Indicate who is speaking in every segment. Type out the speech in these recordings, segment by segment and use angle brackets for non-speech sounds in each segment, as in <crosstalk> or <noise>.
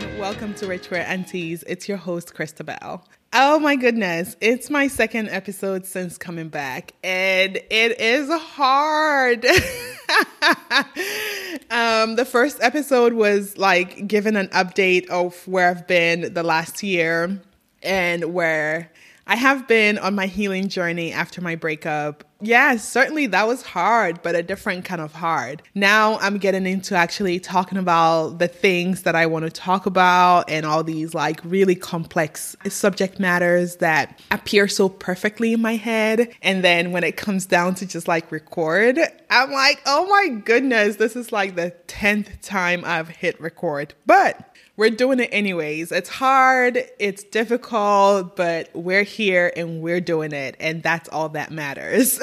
Speaker 1: everyone. Welcome to Rich Queer Aunties. It's your host, Christabel. Oh my goodness, it's my second episode since coming back, and it is hard. <laughs> um, the first episode was like giving an update of where I've been the last year and where I have been on my healing journey after my breakup. Yeah, certainly that was hard, but a different kind of hard. Now I'm getting into actually talking about the things that I want to talk about and all these like really complex subject matters that appear so perfectly in my head. And then when it comes down to just like record, I'm like, oh my goodness, this is like the 10th time I've hit record. But we're doing it anyways. It's hard, it's difficult, but we're here and we're doing it, and that's all that matters.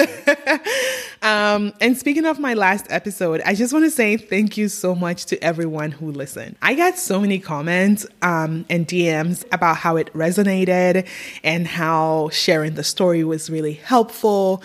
Speaker 1: <laughs> um, and speaking of my last episode, I just want to say thank you so much to everyone who listened. I got so many comments um, and DMs about how it resonated and how sharing the story was really helpful.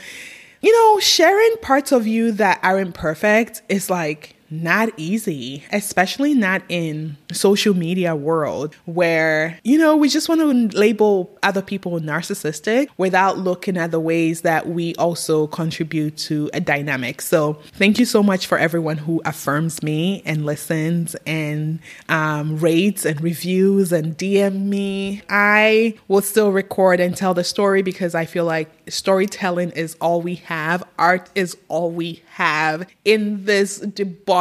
Speaker 1: You know, sharing parts of you that aren't perfect is like not easy, especially not in social media world where, you know, we just want to label other people narcissistic without looking at the ways that we also contribute to a dynamic. So thank you so much for everyone who affirms me and listens and um, rates and reviews and DM me. I will still record and tell the story because I feel like storytelling is all we have. Art is all we have in this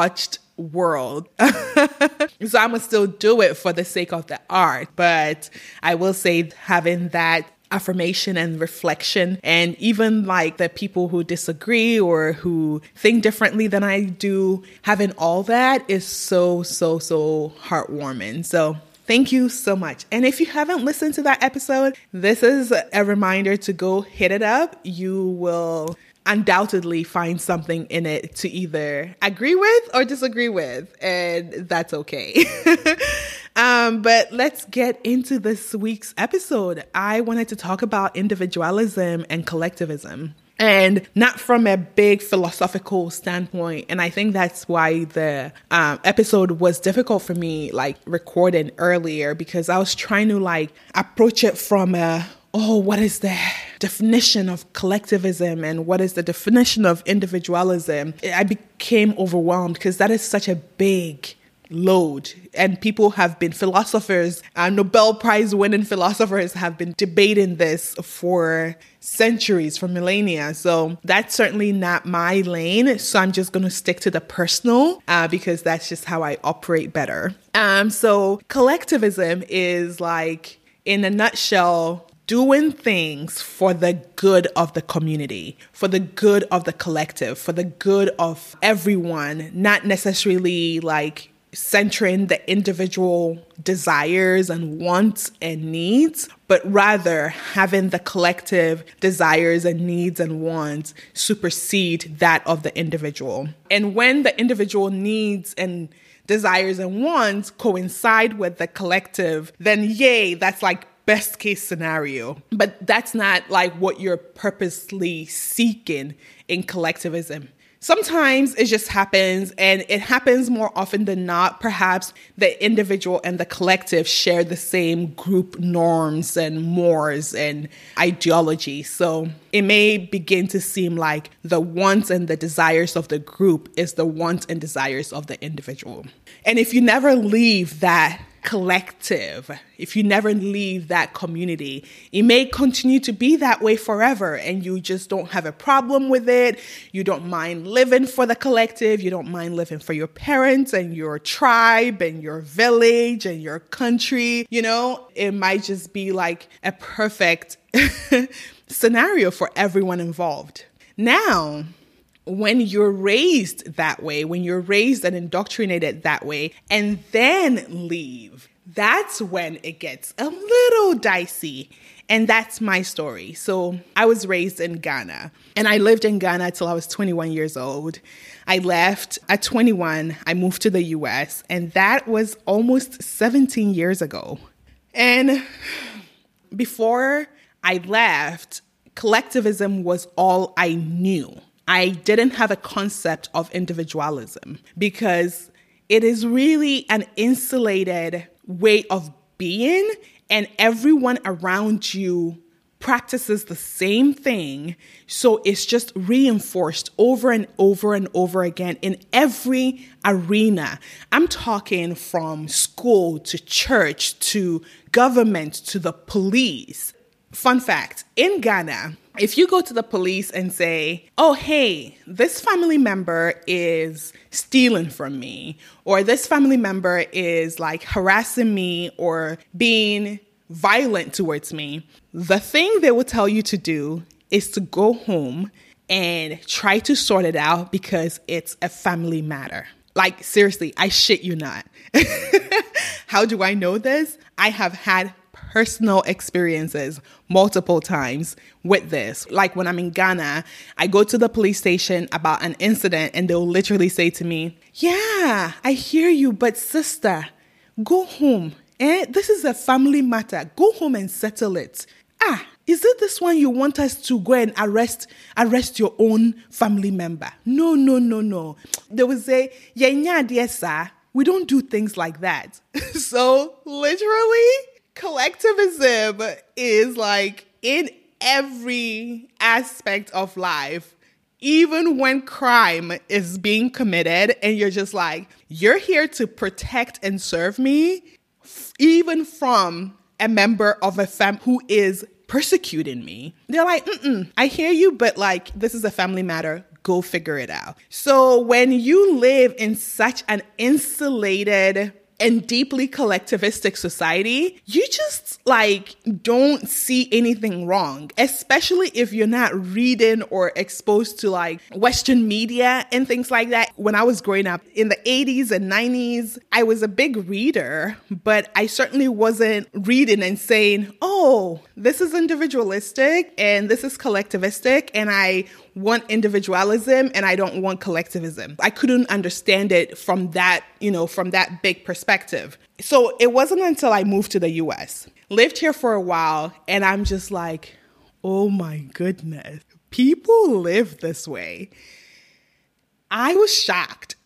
Speaker 1: debauched world. <laughs> so I'm gonna still do it for the sake of the art. But I will say having that affirmation and reflection and even like the people who disagree or who think differently than I do, having all that is so, so, so heartwarming. So Thank you so much. And if you haven't listened to that episode, this is a reminder to go hit it up. You will undoubtedly find something in it to either agree with or disagree with, and that's okay. <laughs> um, but let's get into this week's episode. I wanted to talk about individualism and collectivism and not from a big philosophical standpoint. And I think that's why the um, episode was difficult for me, like recording earlier, because I was trying to like approach it from a oh, what is the definition of collectivism and what is the definition of individualism? I became overwhelmed because that is such a big load. And people have been philosophers, uh, Nobel Prize winning philosophers have been debating this for centuries, for millennia. So that's certainly not my lane. So I'm just going to stick to the personal uh, because that's just how I operate better. Um, so collectivism is like, in a nutshell, doing things for the good of the community, for the good of the collective, for the good of everyone, not necessarily like centering the individual desires and wants and needs, but rather having the collective desires and needs and wants supersede that of the individual. And when the individual needs and desires and wants coincide with the collective, then yay, that's like best case scenario. But that's not like what you're purposely seeking in collectivism. Sometimes it just happens, and it happens more often than not. Perhaps the individual and the collective share the same group norms and mores and ideology. So it may begin to seem like the wants and the desires of the group is the wants and desires of the individual. And if you never leave that collective, if you never leave that community, it may continue to be that way forever and you just don't have a problem with it. You don't mind living for the collective. You don't mind living for your parents and your tribe and your village and your country. You know, it might just be like a perfect <laughs> scenario for everyone involved. Now, when you're raised that way, when you're raised and indoctrinated that way, and then leave, that's when it gets a little dicey. And that's my story. So I was raised in Ghana and I lived in Ghana till I was 21 years old. I left at 21, I moved to the US, and that was almost 17 years ago. And before I left, collectivism was all I knew. I didn't have a concept of individualism because it is really an insulated way of being and everyone around you practices the same thing. So it's just reinforced over and over and over again in every arena. I'm talking from school to church to government to the police. Fun fact in Ghana, if you go to the police and say, oh, hey, this family member is stealing from me, or this family member is like harassing me or being violent towards me, the thing they will tell you to do is to go home and try to sort it out because it's a family matter. Like, seriously, I shit you not. <laughs> How do I know this? I have had personal experiences multiple times with this. Like when I'm in Ghana, I go to the police station about an incident and they'll literally say to me, Yeah, I hear you, but sister, go home. Eh? This is a family matter. Go home and settle it. Ah, is it this one you want us to go and arrest arrest your own family member? No, no, no, no. They will say, Yeah, dear sir. We don't do things like that. <laughs> so literally, collectivism is like in every aspect of life, even when crime is being committed, and you're just like, you're here to protect and serve me, even from a member of a fam who is persecuting me. They're like, mm I hear you, but like, this is a family matter. Go figure it out. So when you live in such an insulated, and deeply collectivistic society, you just like don't see anything wrong, especially if you're not reading or exposed to like Western media and things like that. When I was growing up in the 80s and 90s, I was a big reader, but I certainly wasn't reading and saying, oh, this is individualistic and this is collectivistic, and I want individualism and I don't want collectivism. I couldn't understand it from that, you know, from that big perspective. So it wasn't until I moved to the US, lived here for a while, and I'm just like, oh my goodness, people live this way. I was shocked. <laughs>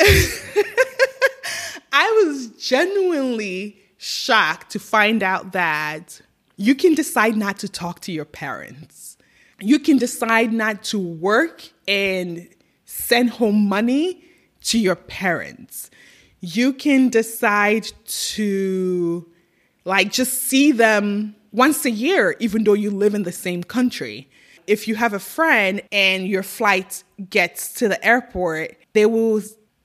Speaker 1: I was genuinely shocked to find out that you can decide not to talk to your parents you can decide not to work and send home money to your parents. You can decide to like just see them once a year, even though you live in the same country. If you have a friend and your flight gets to the airport, they will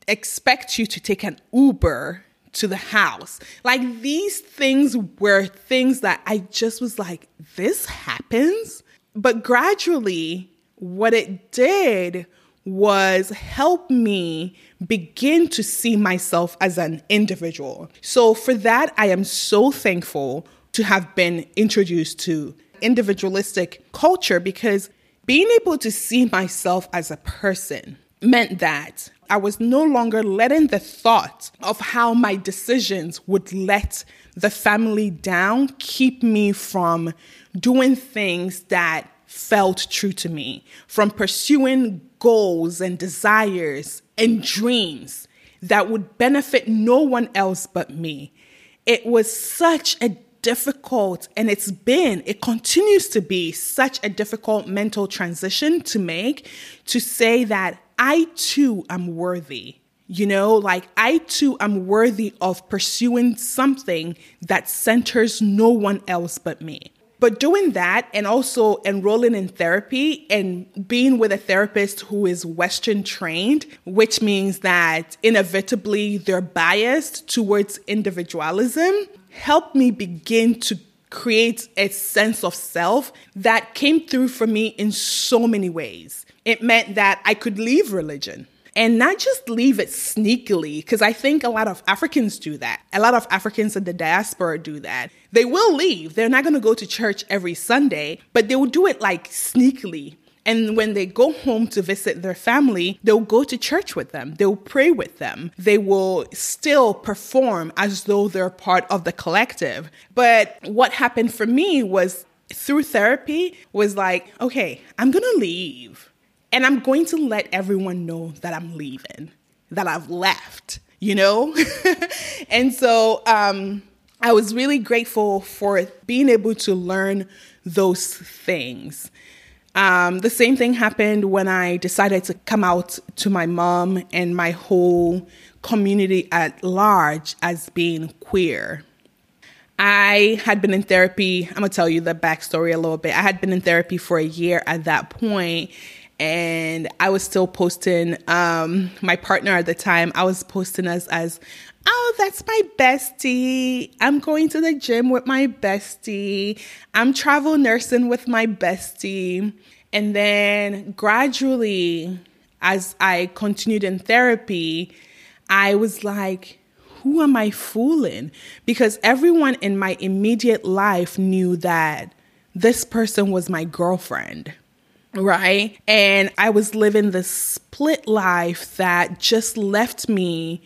Speaker 1: expect you to take an Uber to the house. Like these things were things that I just was like, this happens? But gradually, what it did was help me begin to see myself as an individual. So, for that, I am so thankful to have been introduced to individualistic culture because being able to see myself as a person meant that I was no longer letting the thought of how my decisions would let the family down keep me from doing things that felt true to me, from pursuing goals and desires and dreams that would benefit no one else but me. It was such a difficult, and it's been, it continues to be such a difficult mental transition to make to say that I too am worthy. You know, like I too am worthy of pursuing something that centers no one else but me. But doing that and also enrolling in therapy and being with a therapist who is Western trained, which means that inevitably they're biased towards individualism, helped me begin to create a sense of self that came through for me in so many ways. It meant that I could leave religion and not just leave it sneakily, because I think a lot of Africans do that. A lot of Africans in the diaspora do that. They will leave. They're not going to go to church every Sunday, but they will do it like sneakily. And when they go home to visit their family, they'll go to church with them. They'll pray with them. They will still perform as though they're part of the collective. But what happened for me was through therapy was like, okay, I'm going to leave and I'm going to let everyone know that I'm leaving, that I've left, you know? <laughs> and so um, I was really grateful for being able to learn those things. Um, the same thing happened when I decided to come out to my mom and my whole community at large as being queer. I had been in therapy. I'm gonna tell you the backstory a little bit. I had been in therapy for a year at that point, and I was still posting. Um, my partner at the time, I was posting as as, oh, that's my bestie. I'm going to the gym with my bestie. I'm travel nursing with my bestie, and then gradually, as I continued in therapy, I was like who am I fooling? Because everyone in my immediate life knew that this person was my girlfriend. Right. And I was living this split life that just left me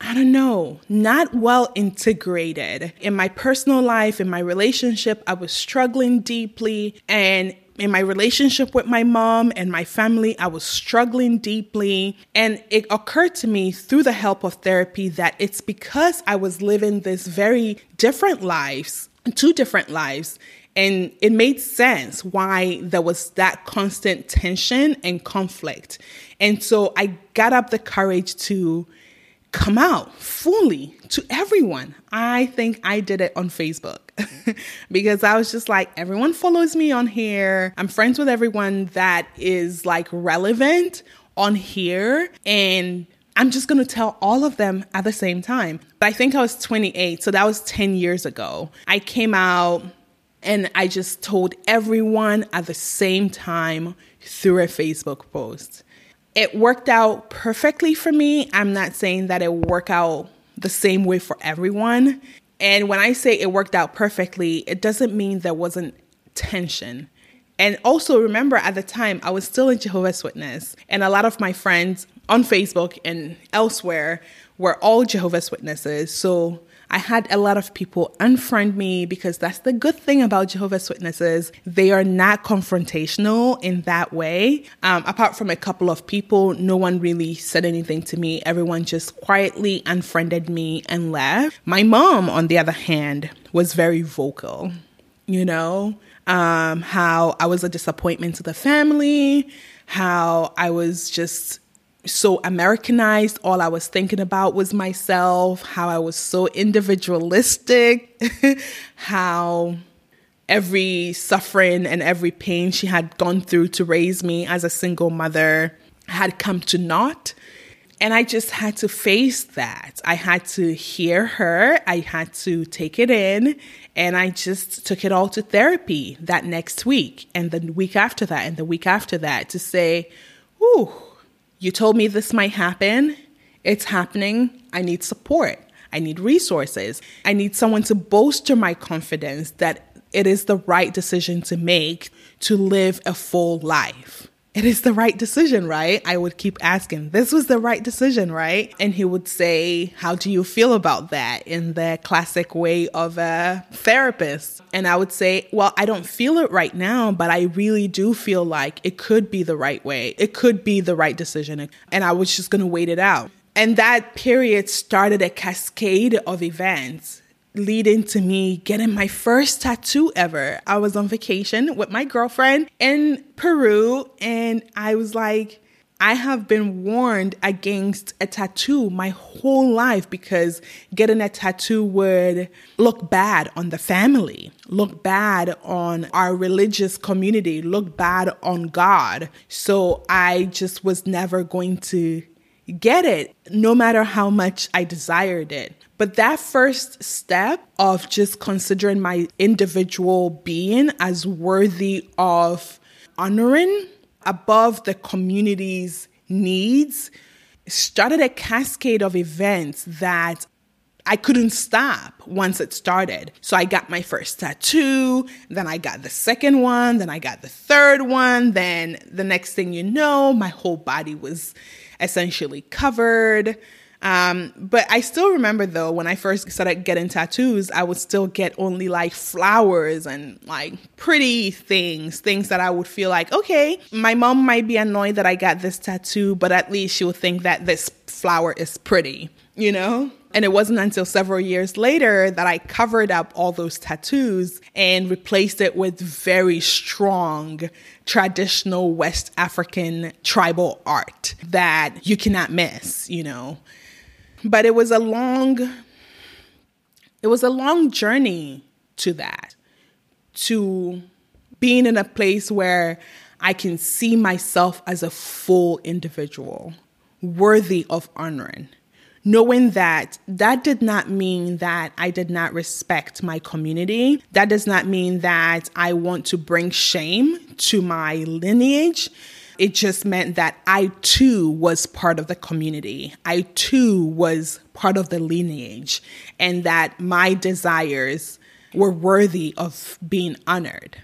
Speaker 1: I don't know, not well integrated. In my personal life, in my relationship, I was struggling deeply. And in my relationship with my mom and my family, I was struggling deeply. And it occurred to me through the help of therapy that it's because I was living this very different lives, two different lives. And it made sense why there was that constant tension and conflict. And so I got up the courage to come out fully to everyone. I think I did it on Facebook <laughs> because I was just like, everyone follows me on here. I'm friends with everyone that is like relevant on here. And I'm just going to tell all of them at the same time. But I think I was 28, so that was 10 years ago. I came out and I just told everyone at the same time through a Facebook post it worked out perfectly for me. I'm not saying that it worked out the same way for everyone. And when I say it worked out perfectly, it doesn't mean there wasn't tension. And also remember at the time I was still in Jehovah's Witness and a lot of my friends on Facebook and elsewhere were all Jehovah's Witnesses. So I had a lot of people unfriend me because that's the good thing about Jehovah's Witnesses. They are not confrontational in that way. Um, apart from a couple of people, no one really said anything to me. Everyone just quietly unfriended me and left. My mom, on the other hand, was very vocal. You know, um, how I was a disappointment to the family, how I was just so Americanized. All I was thinking about was myself, how I was so individualistic, <laughs> how every suffering and every pain she had gone through to raise me as a single mother had come to naught. And I just had to face that. I had to hear her. I had to take it in. And I just took it all to therapy that next week and the week after that and the week after that to say, Ooh, you told me this might happen. It's happening. I need support. I need resources. I need someone to bolster my confidence that it is the right decision to make to live a full life it is the right decision, right? I would keep asking, this was the right decision, right? And he would say, how do you feel about that in the classic way of a therapist? And I would say, well, I don't feel it right now, but I really do feel like it could be the right way. It could be the right decision. And I was just going to wait it out. And that period started a cascade of events leading to me getting my first tattoo ever. I was on vacation with my girlfriend in Peru, and I was like, I have been warned against a tattoo my whole life because getting a tattoo would look bad on the family, look bad on our religious community, look bad on God. So I just was never going to get it, no matter how much I desired it. But that first step of just considering my individual being as worthy of honoring above the community's needs started a cascade of events that I couldn't stop once it started. So I got my first tattoo, then I got the second one, then I got the third one, then the next thing you know, my whole body was essentially covered. Um, but I still remember though, when I first started getting tattoos, I would still get only like flowers and like pretty things, things that I would feel like, okay, my mom might be annoyed that I got this tattoo, but at least she will think that this flower is pretty, you know? And it wasn't until several years later that I covered up all those tattoos and replaced it with very strong traditional West African tribal art that you cannot miss, you know. But it was a long it was a long journey to that. To being in a place where I can see myself as a full individual, worthy of honoring. Knowing that that did not mean that I did not respect my community. That does not mean that I want to bring shame to my lineage. It just meant that I too was part of the community. I too was part of the lineage, and that my desires were worthy of being honored.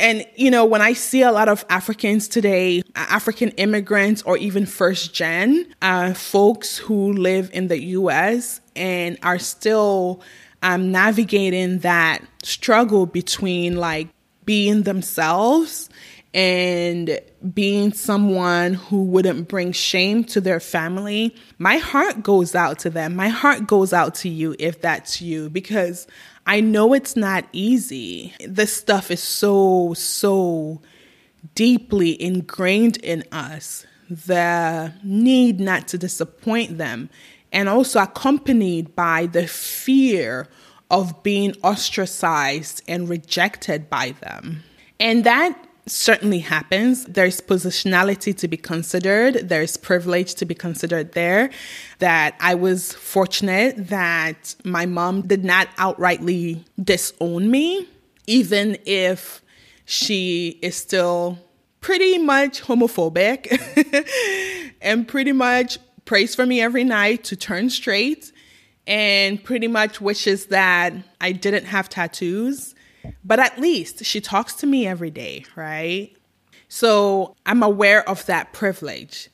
Speaker 1: And, you know, when I see a lot of Africans today, African immigrants or even first gen uh, folks who live in the US and are still um, navigating that struggle between like being themselves and being someone who wouldn't bring shame to their family, my heart goes out to them. My heart goes out to you if that's you because I know it's not easy. This stuff is so, so deeply ingrained in us. The need not to disappoint them, and also accompanied by the fear of being ostracized and rejected by them. And that certainly happens. There's positionality to be considered, there's privilege to be considered there. That I was fortunate that my mom did not outrightly disown me, even if she is still pretty much homophobic <laughs> and pretty much prays for me every night to turn straight and pretty much wishes that I didn't have tattoos but at least she talks to me every day, right? So I'm aware of that privilege.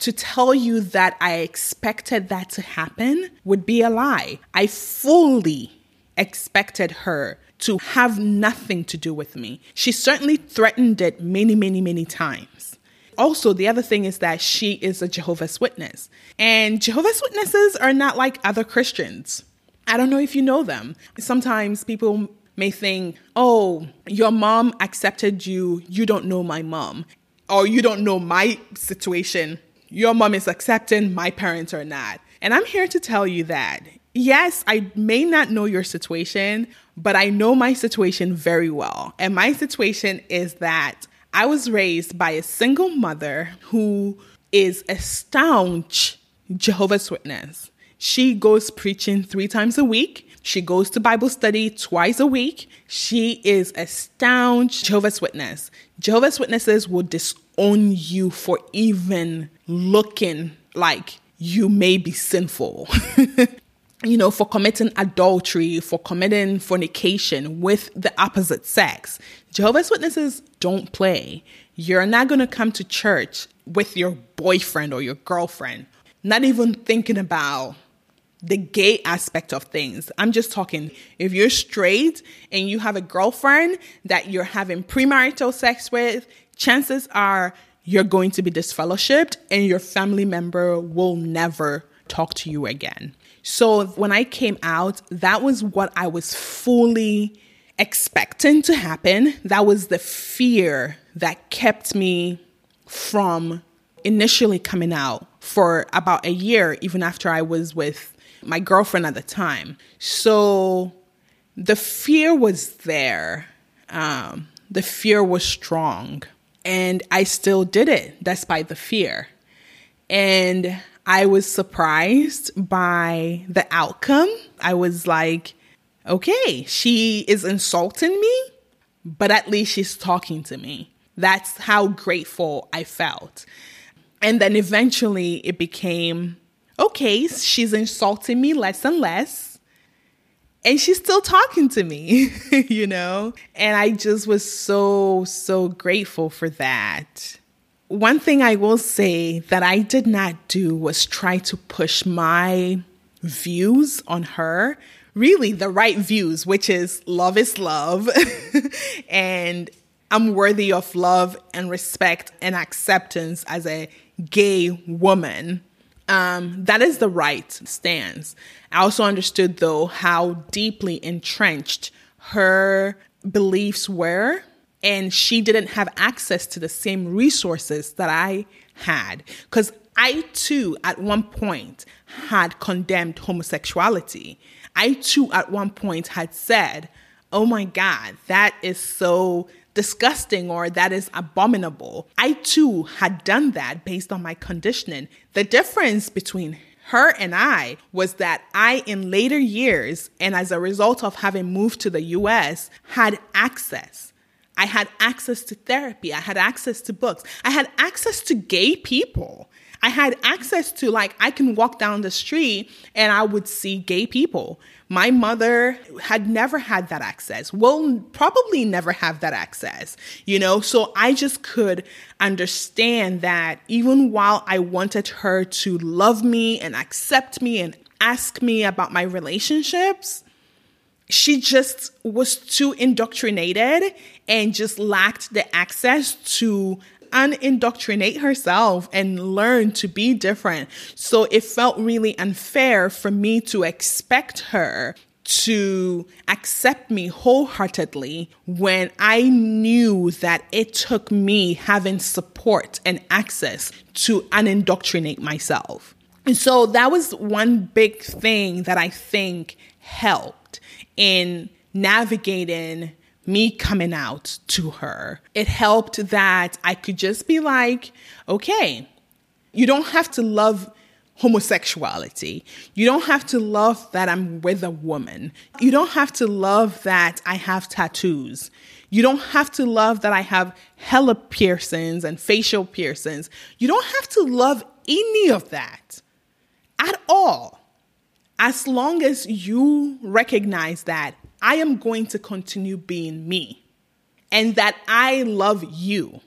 Speaker 1: To tell you that I expected that to happen would be a lie. I fully expected her to have nothing to do with me. She certainly threatened it many, many, many times. Also, the other thing is that she is a Jehovah's Witness. And Jehovah's Witnesses are not like other Christians. I don't know if you know them. Sometimes people may think, oh, your mom accepted you, you don't know my mom, or you don't know my situation. Your mom is accepting, my parents are not. And I'm here to tell you that yes, I may not know your situation, but I know my situation very well. And my situation is that I was raised by a single mother who is a staunch Jehovah's Witness. She goes preaching three times a week. She goes to Bible study twice a week. She is a staunch Jehovah's Witness. Jehovah's Witnesses will disown you for even looking like you may be sinful. <laughs> you know, for committing adultery, for committing fornication with the opposite sex. Jehovah's Witnesses don't play. You're not going to come to church with your boyfriend or your girlfriend, not even thinking about the gay aspect of things. I'm just talking if you're straight and you have a girlfriend that you're having premarital sex with, chances are you're going to be disfellowshipped and your family member will never talk to you again. So when I came out, that was what I was fully expecting to happen. That was the fear that kept me from initially coming out for about a year, even after I was with my girlfriend at the time. So the fear was there. Um, the fear was strong. And I still did it despite the fear. And I was surprised by the outcome. I was like, okay, she is insulting me, but at least she's talking to me. That's how grateful I felt. And then eventually it became okay, she's insulting me less and less. And she's still talking to me, <laughs> you know? And I just was so, so grateful for that. One thing I will say that I did not do was try to push my views on her. Really, the right views, which is love is love. <laughs> and I'm worthy of love and respect and acceptance as a gay woman Um, that is the right stance. I also understood, though, how deeply entrenched her beliefs were, and she didn't have access to the same resources that I had. Because I too, at one point, had condemned homosexuality. I too, at one point, had said, Oh my God, that is so disgusting or that is abominable. I too had done that based on my conditioning. The difference between her and I was that I, in later years, and as a result of having moved to the US, had access. I had access to therapy. I had access to books. I had access to gay people. I had access to, like, I can walk down the street and I would see gay people. My mother had never had that access, will probably never have that access, you know? So I just could understand that even while I wanted her to love me and accept me and ask me about my relationships, she just was too indoctrinated and just lacked the access to unindoctrinate herself and learn to be different. So it felt really unfair for me to expect her to accept me wholeheartedly when I knew that it took me having support and access to unindoctrinate myself. And so that was one big thing that I think helped in navigating me coming out to her. It helped that I could just be like, okay, you don't have to love homosexuality. You don't have to love that I'm with a woman. You don't have to love that I have tattoos. You don't have to love that I have hella piercings and facial piercings. You don't have to love any of that at all. As long as you recognize that I am going to continue being me and that I love you.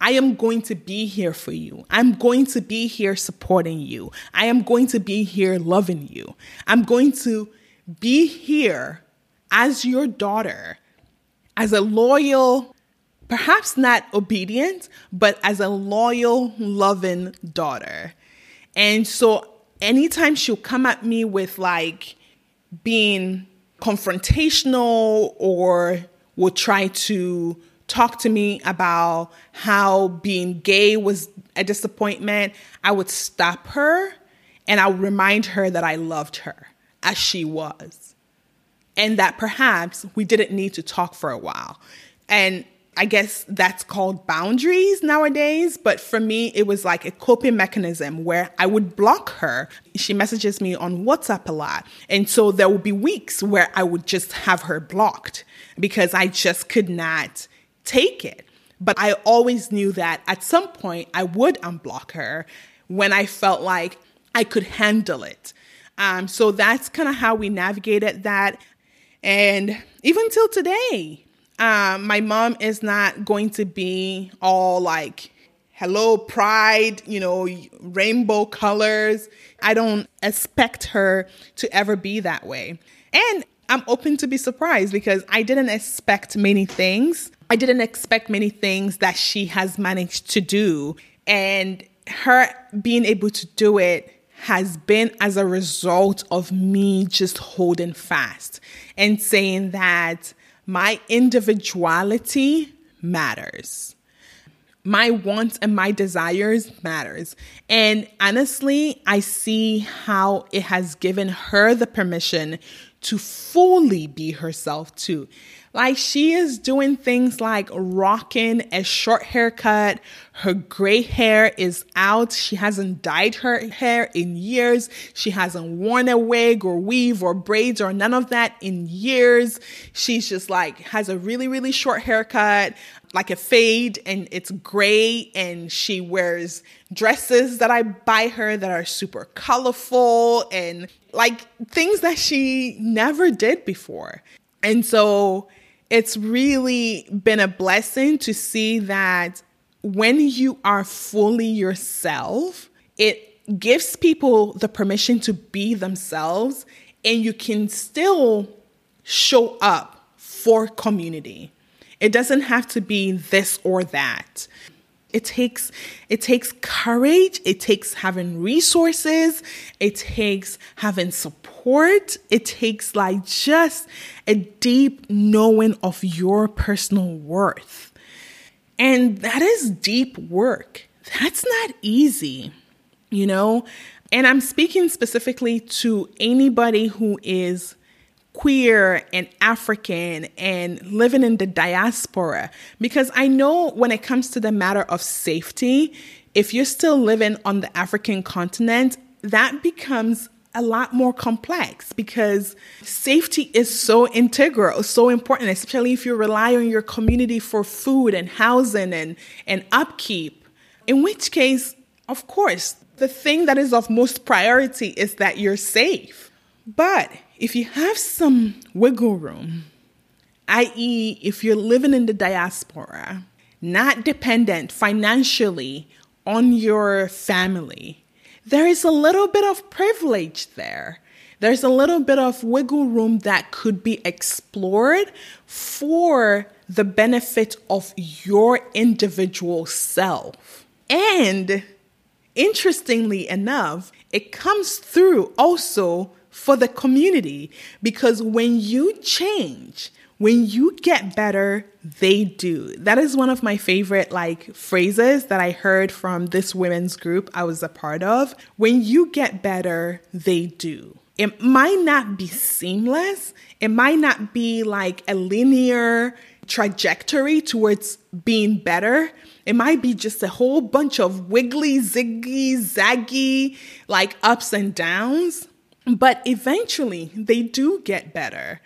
Speaker 1: I am going to be here for you. I'm going to be here supporting you. I am going to be here loving you. I'm going to be here as your daughter, as a loyal, perhaps not obedient, but as a loyal, loving daughter. And so anytime she'll come at me with like being confrontational or would try to talk to me about how being gay was a disappointment, I would stop her and I would remind her that I loved her as she was. And that perhaps we didn't need to talk for a while. And I guess that's called boundaries nowadays. But for me, it was like a coping mechanism where I would block her. She messages me on WhatsApp a lot. And so there would be weeks where I would just have her blocked because I just could not take it. But I always knew that at some point I would unblock her when I felt like I could handle it. Um, so that's kind of how we navigated that. And even till today, um, my mom is not going to be all like, hello, pride, you know, rainbow colors. I don't expect her to ever be that way. And I'm open to be surprised because I didn't expect many things. I didn't expect many things that she has managed to do. And her being able to do it has been as a result of me just holding fast and saying that my individuality matters. My wants and my desires matters. And honestly, I see how it has given her the permission to fully be herself too. Like she is doing things like rocking a short haircut. Her gray hair is out. She hasn't dyed her hair in years. She hasn't worn a wig or weave or braids or none of that in years. She's just like has a really, really short haircut, like a fade, and it's gray. And she wears dresses that I buy her that are super colorful and like things that she never did before. And so it's really been a blessing to see that when you are fully yourself, it gives people the permission to be themselves and you can still show up for community. It doesn't have to be this or that. It takes it takes courage, it takes having resources, it takes having support, it takes like just a deep knowing of your personal worth. And that is deep work. That's not easy, you know? And I'm speaking specifically to anybody who is queer and African and living in the diaspora. Because I know when it comes to the matter of safety, if you're still living on the African continent, that becomes a lot more complex because safety is so integral, so important, especially if you rely on your community for food and housing and, and upkeep. In which case, of course, the thing that is of most priority is that you're safe. But if you have some wiggle room, i.e., if you're living in the diaspora, not dependent financially on your family, there is a little bit of privilege there. There's a little bit of wiggle room that could be explored for the benefit of your individual self. And interestingly enough, it comes through also for the community because when you change, when you get better, they do. That is one of my favorite like phrases that I heard from this women's group I was a part of. When you get better, they do. It might not be seamless. It might not be like a linear trajectory towards being better. It might be just a whole bunch of wiggly, ziggy, zaggy, like ups and downs. But eventually they do get better.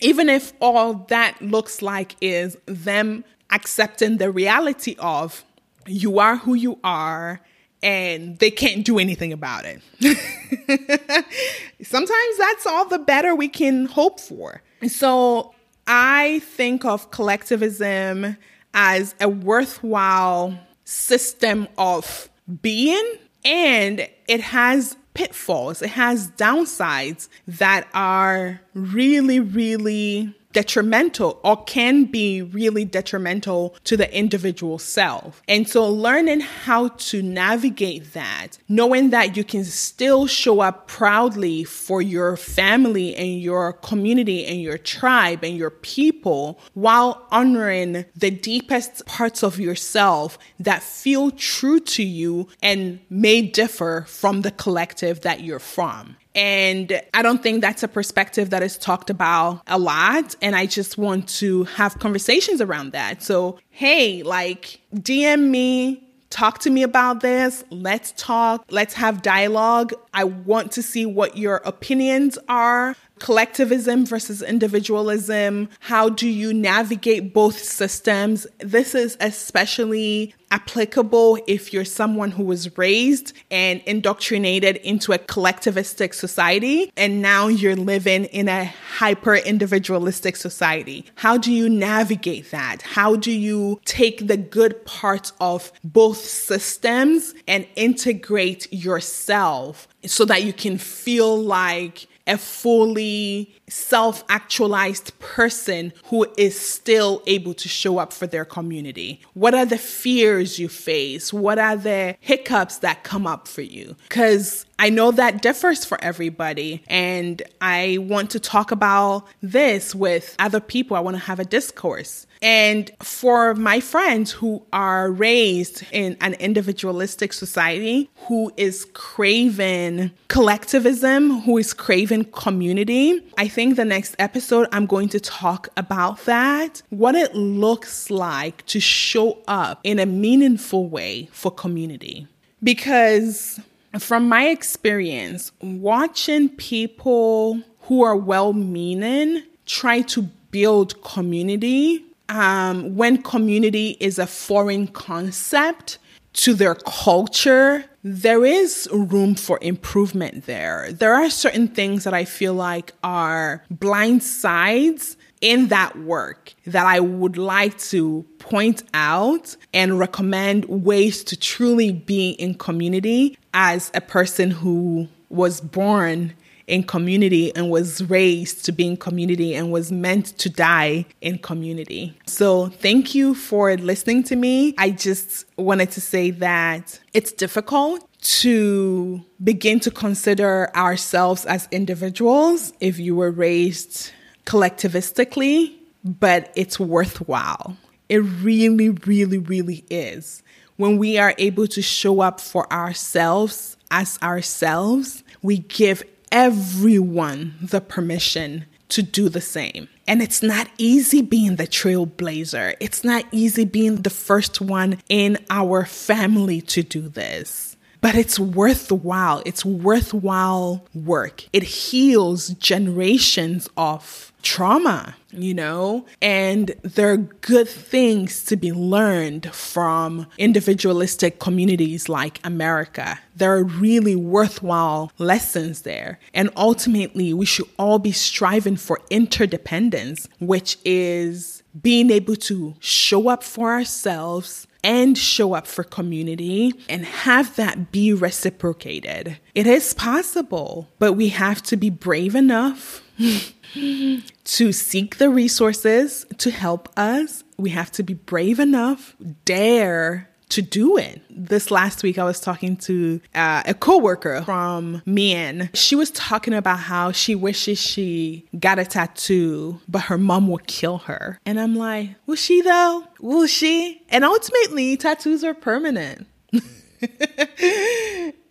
Speaker 1: Even if all that looks like is them accepting the reality of you are who you are and they can't do anything about it. <laughs> Sometimes that's all the better we can hope for. So I think of collectivism as a worthwhile system of being, and it has pitfalls, it has downsides that are really, really detrimental or can be really detrimental to the individual self. And so learning how to navigate that, knowing that you can still show up proudly for your family and your community and your tribe and your people while honoring the deepest parts of yourself that feel true to you and may differ from the collective that you're from. And I don't think that's a perspective that is talked about a lot. And I just want to have conversations around that. So, hey, like, DM me, talk to me about this. Let's talk. Let's have dialogue. I want to see what your opinions are collectivism versus individualism. How do you navigate both systems? This is especially applicable if you're someone who was raised and indoctrinated into a collectivistic society and now you're living in a hyper individualistic society. How do you navigate that? How do you take the good parts of both systems and integrate yourself so that you can feel like a fully self actualized person who is still able to show up for their community? What are the fears you face? What are the hiccups that come up for you? Because I know that differs for everybody. And I want to talk about this with other people. I want to have a discourse. And for my friends who are raised in an individualistic society, who is craving collectivism, who is craving community, I think the next episode I'm going to talk about that, what it looks like to show up in a meaningful way for community. Because from my experience, watching people who are well meaning try to build community um, when community is a foreign concept to their culture, there is room for improvement there. There are certain things that I feel like are blind sides in that work that I would like to point out and recommend ways to truly be in community as a person who was born in community and was raised to be in community and was meant to die in community. So, thank you for listening to me. I just wanted to say that it's difficult to begin to consider ourselves as individuals if you were raised collectivistically, but it's worthwhile. It really, really, really is. When we are able to show up for ourselves as ourselves, we give everyone the permission to do the same. And it's not easy being the trailblazer. It's not easy being the first one in our family to do this. But it's worthwhile. It's worthwhile work. It heals generations of trauma, you know? And there are good things to be learned from individualistic communities like America. There are really worthwhile lessons there. And ultimately, we should all be striving for interdependence, which is being able to show up for ourselves and show up for community and have that be reciprocated. It is possible, but we have to be brave enough <laughs> to seek the resources to help us. We have to be brave enough, dare to do it. This last week, I was talking to uh, a coworker from Mien. She was talking about how she wishes she got a tattoo, but her mom would kill her. And I'm like, will she though? Will she? And ultimately, tattoos are permanent. <laughs>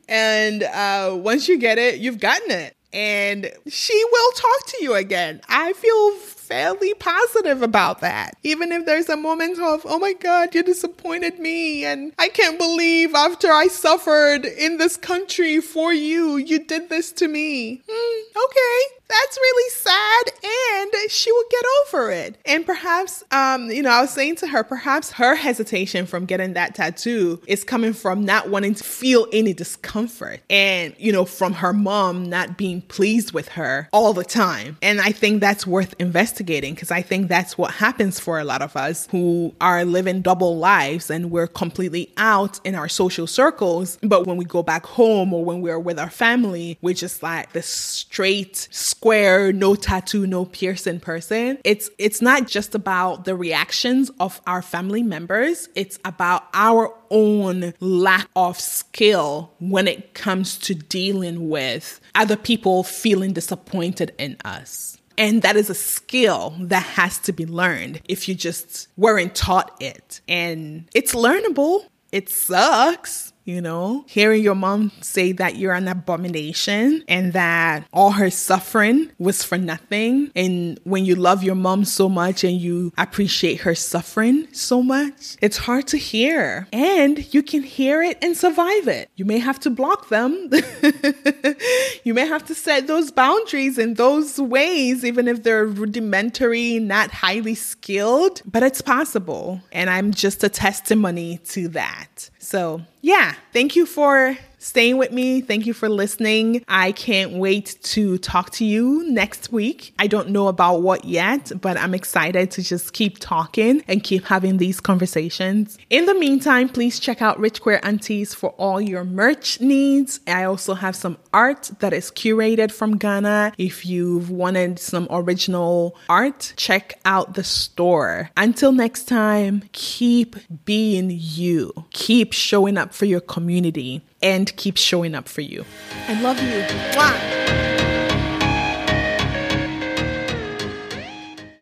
Speaker 1: and uh, once you get it, you've gotten it and she will talk to you again. I feel fairly positive about that. Even if there's a moment of, oh my God, you disappointed me. And I can't believe after I suffered in this country for you, you did this to me. Mm, okay that's really sad and she will get over it and perhaps um you know i was saying to her perhaps her hesitation from getting that tattoo is coming from not wanting to feel any discomfort and you know from her mom not being pleased with her all the time and i think that's worth investigating because i think that's what happens for a lot of us who are living double lives and we're completely out in our social circles but when we go back home or when we're with our family we're just like the straight square, no tattoo, no piercing person. It's it's not just about the reactions of our family members. It's about our own lack of skill when it comes to dealing with other people feeling disappointed in us. And that is a skill that has to be learned if you just weren't taught it. And it's learnable. It sucks you know, hearing your mom say that you're an abomination and that all her suffering was for nothing. And when you love your mom so much and you appreciate her suffering so much, it's hard to hear. And you can hear it and survive it. You may have to block them. <laughs> you may have to set those boundaries in those ways, even if they're rudimentary, not highly skilled, but it's possible. And I'm just a testimony to that. So, yeah, thank you for staying with me. Thank you for listening. I can't wait to talk to you next week. I don't know about what yet, but I'm excited to just keep talking and keep having these conversations. In the meantime, please check out Rich Queer Aunties for all your merch needs. I also have some art that is curated from Ghana. If you've wanted some original art, check out the store. Until next time, keep being you. Keep showing up for your community and keep showing up for you. I love you. Mwah.